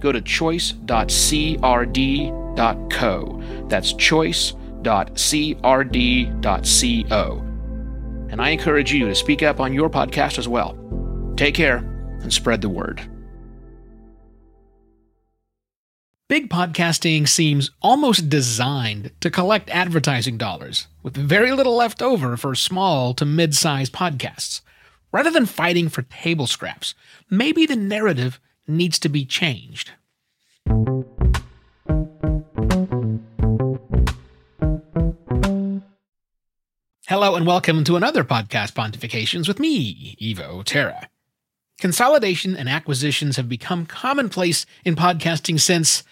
go to choice.crd.co. That's choice.crd.co. And I encourage you to speak up on your podcast as well. Take care and spread the word. Big podcasting seems almost designed to collect advertising dollars, with very little left over for small to mid sized podcasts. Rather than fighting for table scraps, maybe the narrative needs to be changed. Hello and welcome to another podcast Pontifications with me, Evo Terra. Consolidation and acquisitions have become commonplace in podcasting since,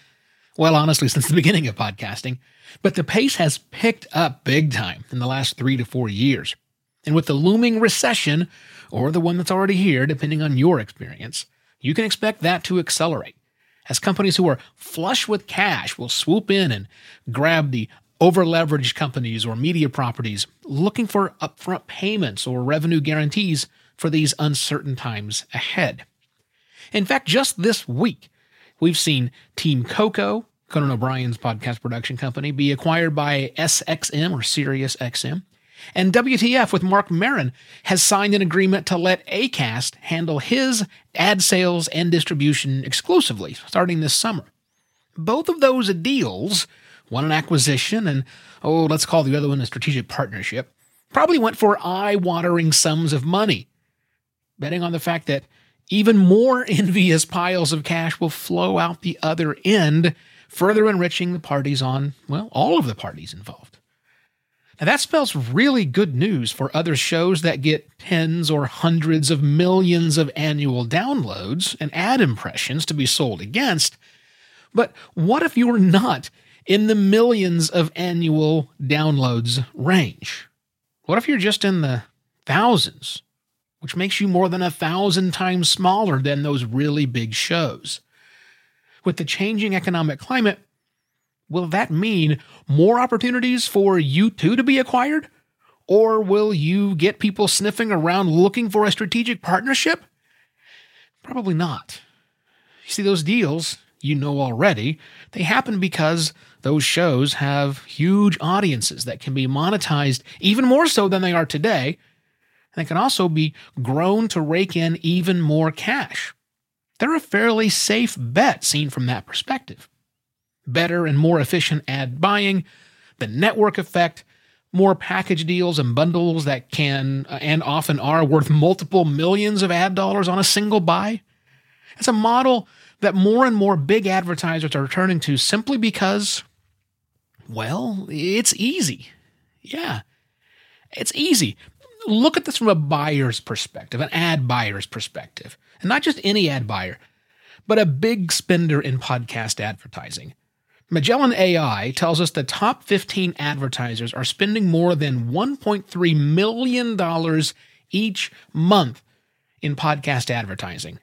well, honestly, since the beginning of podcasting, but the pace has picked up big time in the last three to four years. And with the looming recession, or the one that's already here, depending on your experience, you can expect that to accelerate as companies who are flush with cash will swoop in and grab the overleveraged companies or media properties looking for upfront payments or revenue guarantees for these uncertain times ahead. In fact, just this week, we've seen Team Coco, Conan O'Brien's podcast production company, be acquired by SXM or SiriusXM. And WTF with Marc Maron has signed an agreement to let ACAST handle his ad sales and distribution exclusively starting this summer. Both of those deals, one an acquisition and, oh, let's call the other one a strategic partnership, probably went for eye watering sums of money, betting on the fact that even more envious piles of cash will flow out the other end, further enriching the parties on, well, all of the parties involved. Now that spells really good news for other shows that get tens or hundreds of millions of annual downloads and ad impressions to be sold against. But what if you're not in the millions of annual downloads range? What if you're just in the thousands, which makes you more than a thousand times smaller than those really big shows? With the changing economic climate, will that mean more opportunities for you too to be acquired? Or will you get people sniffing around looking for a strategic partnership? Probably not. You see, those deals, you know already, they happen because those shows have huge audiences that can be monetized even more so than they are today. And they can also be grown to rake in even more cash. They're a fairly safe bet seen from that perspective better and more efficient ad buying, the network effect, more package deals and bundles that can uh, and often are worth multiple millions of ad dollars on a single buy. It's a model that more and more big advertisers are turning to simply because, well, it's easy. Yeah, it's easy. Look at this from a buyer's perspective, an ad buyer's perspective, and not just any ad buyer, but a big spender in podcast advertising. Magellan AI tells us the top 15 advertisers are spending more than $1.3 million each month in podcast advertising.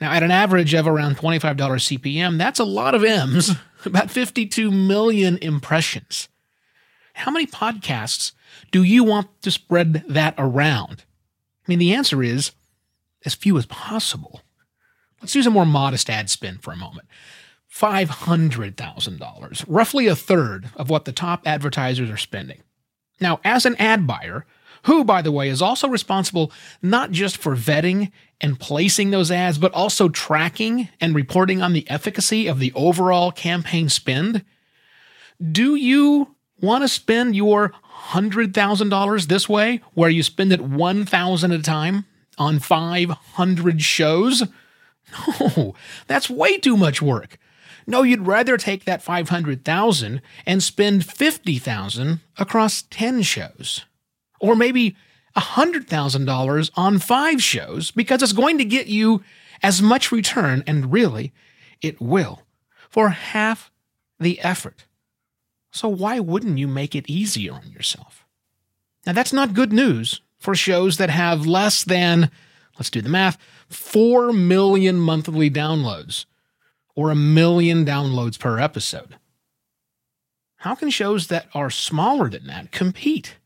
Now, at an average of around $25 CPM, that's a lot of M's, about 52 million impressions. How many podcasts do you want to spread that around? I mean, the answer is as few as possible. Let's use a more modest ad spend for a moment. $500,000, roughly a third of what the top advertisers are spending. Now, as an ad buyer, who, by the way, is also responsible not just for vetting and placing those ads, but also tracking and reporting on the efficacy of the overall campaign spend, do you want to spend your $100,000 this way, where you spend it 1000 at a time on 500 shows? No, that's way too much work. No, you'd rather take that 500,000 and spend 50,000 across 10 shows. Or maybe $100,000 on 5 shows because it's going to get you as much return and really it will for half the effort. So why wouldn't you make it easier on yourself? Now, that's not good news for shows that have less than, let's do the math, 4 million monthly downloads or a million downloads per episode. How can shows that are smaller than that compete?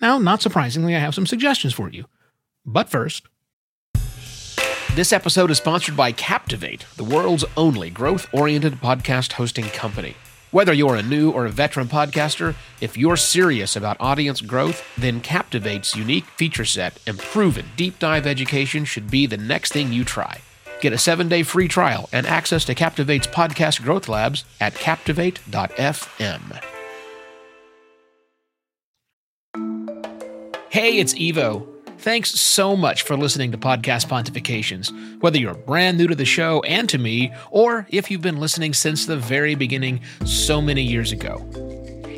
Now, not surprisingly, I have some suggestions for you. But first, this episode is sponsored by Captivate, the world's only growth oriented podcast hosting company. Whether you're a new or a veteran podcaster, if you're serious about audience growth, then Captivate's unique feature set and proven deep dive education should be the next thing you try. Get a seven day free trial and access to Captivate's podcast growth labs at captivate.fm. Hey, it's Evo. Thanks so much for listening to Podcast Pontifications, whether you're brand new to the show and to me, or if you've been listening since the very beginning so many years ago.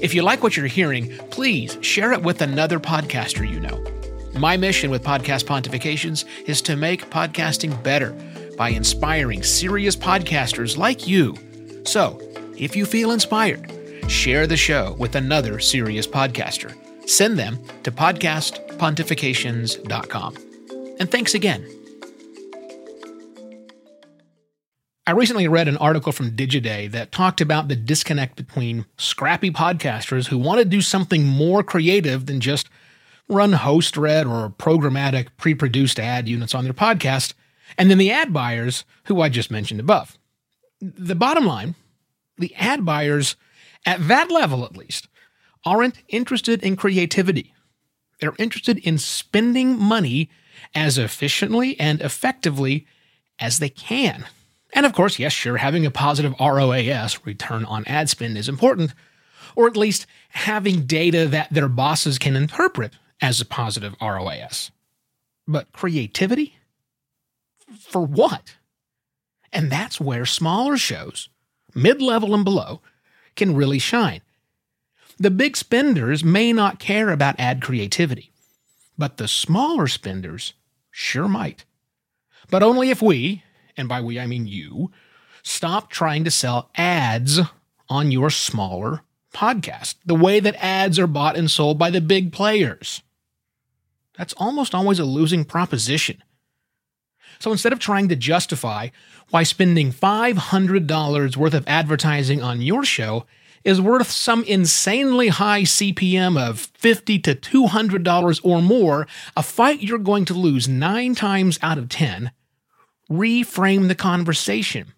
If you like what you're hearing, please share it with another podcaster you know. My mission with Podcast Pontifications is to make podcasting better by inspiring serious podcasters like you. So, if you feel inspired, share the show with another serious podcaster. Send them to podcastpontifications.com. And thanks again. I recently read an article from Digiday that talked about the disconnect between scrappy podcasters who want to do something more creative than just run host read or programmatic pre produced ad units on their podcast and then the ad buyers, who I just mentioned above. The bottom line the ad buyers, at that level at least, aren't interested in creativity. They're interested in spending money as efficiently and effectively as they can. And of course, yes, sure, having a positive ROAS, return on ad spend, is important, or at least having data that their bosses can interpret as a positive ROAS. But creativity? for what? And that's where smaller shows, mid level and below, can really shine. The big spenders may not care about ad creativity, but the smaller spenders sure might. But only if we, and by we I mean you, stop trying to sell ads on your smaller podcast, the way that ads are bought and sold by the big players. That's almost always a losing proposition. So instead of trying to justify why spending $500 worth of advertising on your show is worth some insanely high CPM of 50 to $200 or more, a fight you're going to lose nine times out of 10, reframe the conversation.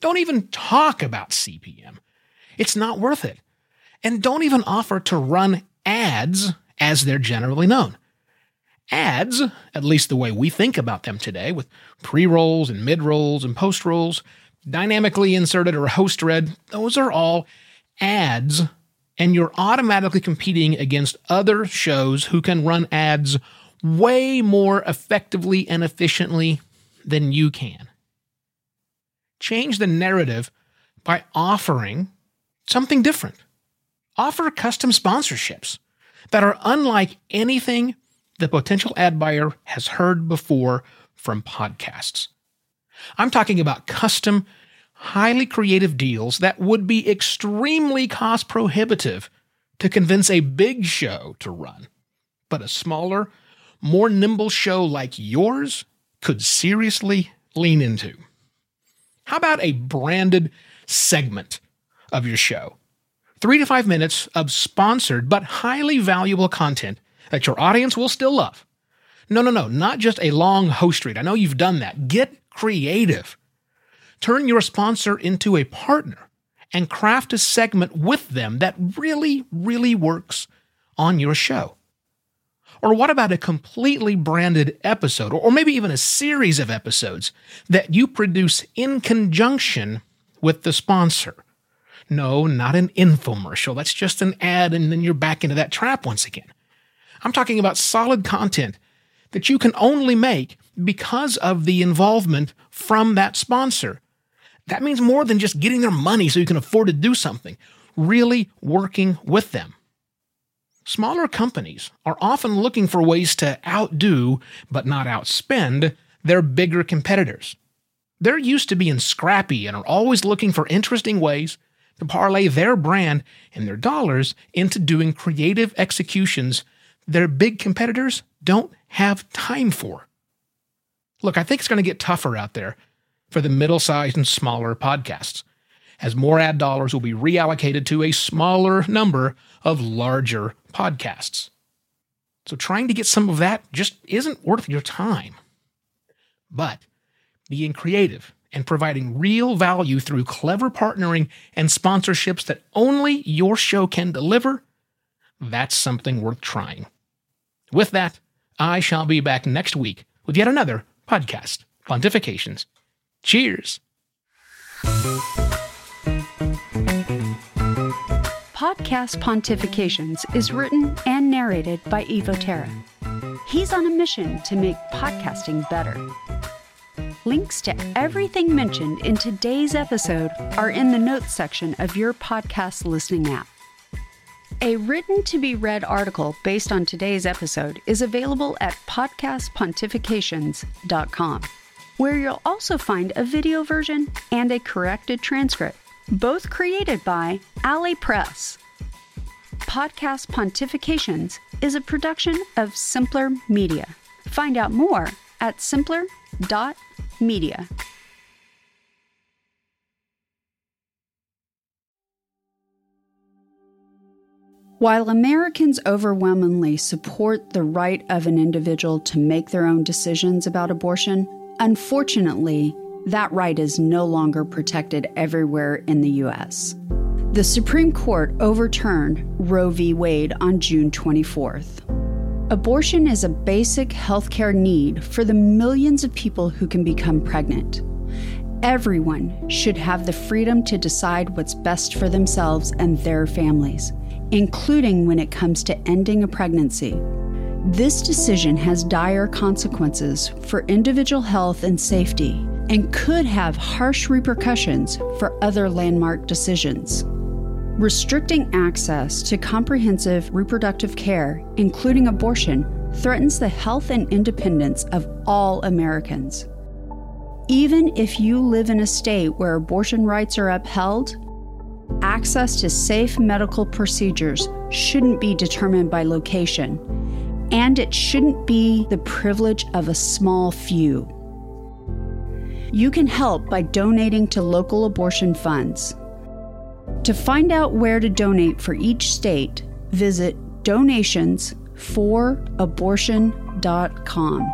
Don't even talk about CPM. It's not worth it. And don't even offer to run ads as they're generally known ads, at least the way we think about them today, with pre rolls and mid rolls and post rolls, dynamically inserted or host read, those are all ads, and you're automatically competing against other shows who can run ads way more effectively and efficiently than you can. Change the narrative by offering something different. Offer custom sponsorships that are unlike anything the potential ad buyer has heard before from podcasts. I'm talking about custom, highly creative deals that would be extremely cost prohibitive to convince a big show to run. But a smaller, more nimble show like yours could seriously lean into. How about a branded segment of your show? Three to five minutes of sponsored but highly valuable content that your audience will still love. No, no, no, not just a long host read. I know you've done that. Get creative. Turn your sponsor into a partner and craft a segment with them that really, really works on your show. Or what about a completely branded episode, or maybe even a series of episodes that you produce in conjunction with the sponsor? No, not an infomercial. That's just an ad, and then you're back into that trap once again. I'm talking about solid content that you can only make because of the involvement from that sponsor. That means more than just getting their money so you can afford to do something, really working with them. Smaller companies are often looking for ways to outdo, but not outspend, their bigger competitors. They're used to being scrappy and are always looking for interesting ways to parlay their brand and their dollars into doing creative executions their big competitors don't have time for. Look, I think it's going to get tougher out there for the middle sized and smaller podcasts, as more ad dollars will be reallocated to a smaller number of larger podcasts. So trying to get some of that just isn't worth your time. But being creative and providing real value through clever partnering and sponsorships that only your show can deliver, that's something worth trying. With that, I shall be back next week with yet another podcast, Pontifications. Cheers. Podcast Pontifications is written and narrated by Evo Terra. He's on a mission to make podcasting better. Links to everything mentioned in today's episode are in the notes section of your podcast listening app. A written to be read article based on today's episode is available at podcastpontifications.com, where you'll also find a video version and a corrected transcript, both created by Alley Press. Podcast Pontifications is a production of Simpler Media. Find out more at simpler.media. While Americans overwhelmingly support the right of an individual to make their own decisions about abortion, unfortunately, that right is no longer protected everywhere in the U.S. The Supreme Court overturned Roe v. Wade on June 24th. Abortion is a basic healthcare need for the millions of people who can become pregnant. Everyone should have the freedom to decide what's best for themselves and their families including when it comes to ending a pregnancy. This decision has dire consequences for individual health and safety and could have harsh repercussions for other landmark decisions. Restricting access to comprehensive reproductive care, including abortion, threatens the health and independence of all Americans. Even if you live in a state where abortion rights are upheld, Access to safe medical procedures shouldn't be determined by location, and it shouldn't be the privilege of a small few. You can help by donating to local abortion funds. To find out where to donate for each state, visit donations4abortion.com.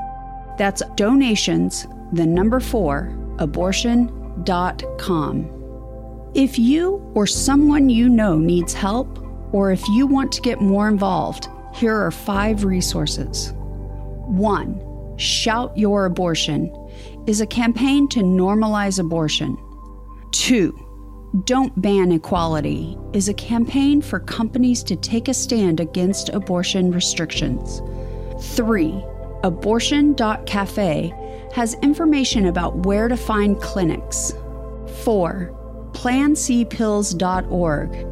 That's donations, the number four, abortion.com. If you or someone you know needs help, or if you want to get more involved, here are five resources. 1. Shout Your Abortion is a campaign to normalize abortion. 2. Don't Ban Equality is a campaign for companies to take a stand against abortion restrictions. 3. Abortion.cafe has information about where to find clinics. 4. PlanCpills.org